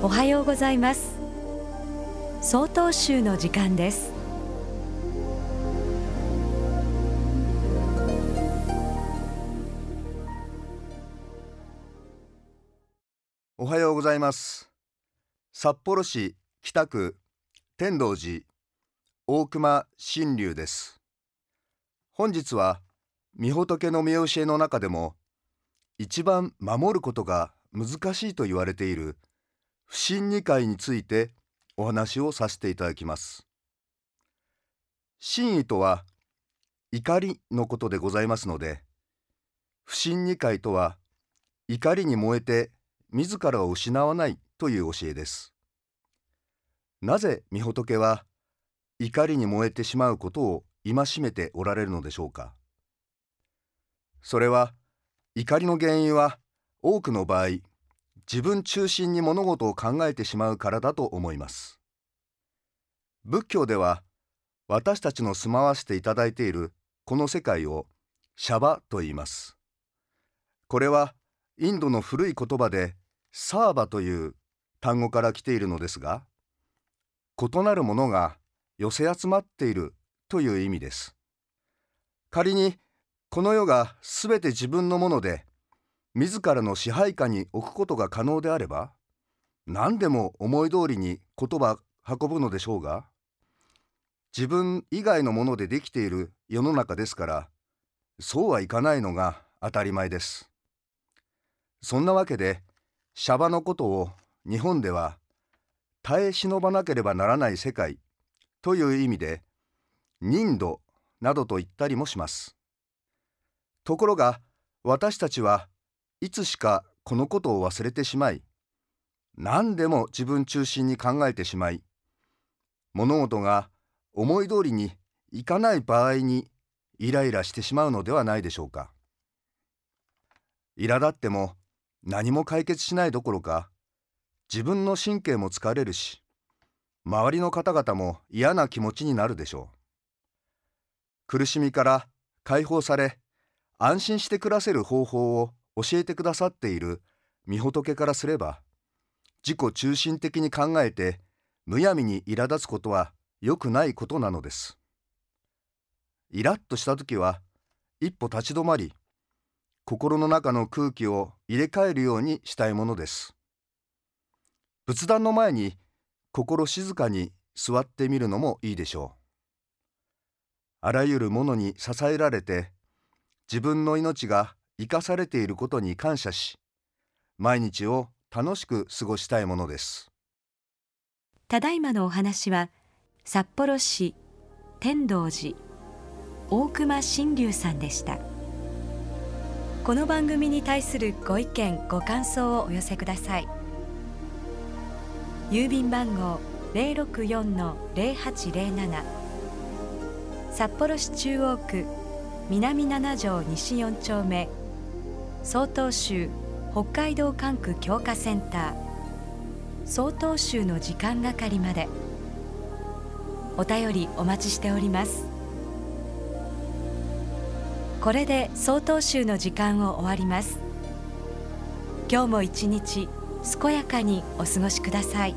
おはようございます。総統集の時間です。おはようございます。札幌市北区天童寺大熊新龍です。本日は御仏の見教えの中でも一番守ることが難しいと言われている不信二回についてお話をさせていただきます。真意とは怒りのことでございますので不信二回とは怒りに燃えて自らを失わないという教えです。なぜ御仏は怒りに燃えてしまうことを戒めておられるのでしょうか？それは怒りの原因は多くの場合自分中心に物事を考えてしまうからだと思います。仏教では私たちの住まわせていただいているこの世界をシャバと言います。これはインドの古い言葉でサーバという単語から来ているのですが異なるものが寄せ集まっているという意味です。仮にこの世がすべて自分のもので自らの支配下に置くことが可能であれば何でも思い通りに言葉運ぶのでしょうが自分以外のものでできている世の中ですからそうはいかないのが当たり前です。そんなわけでシャバのことを日本では耐え忍ばなければならない世界という意味で人度などと言ったりもします。ところが私たちはいつしかこのことを忘れてしまい何でも自分中心に考えてしまい物事が思い通りにいかない場合にイライラしてしまうのではないでしょうか。苛立っても何も解決しないどころか自分の神経も疲れるし周りの方々も嫌な気持ちになるでしょう。苦しみから解放され安心して暮らせる方法を教えてくださっている御仏からすれば自己中心的に考えてむやみに苛立つことは良くないことなのです。イラッとした時は一歩立ち止まり心の中の空気を入れ替えるようにしたいものです。仏壇の前に心静かに座ってみるのもいいでしょう。あらゆるものに支えられて自分の命が生かされていることに感謝し毎日を楽しく過ごしたいものです。ただいまのお話は札幌市天童寺大熊新龍さんでした。この番組に対するご意見ご感想をお寄せください。郵便番号064-0807札幌市中央区南七条西4丁目曹洞州北海道管区強化センター。曹洞州の時間係まで。お便りお待ちしております。これで曹洞州の時間を終わります。今日も一日健やかにお過ごしください。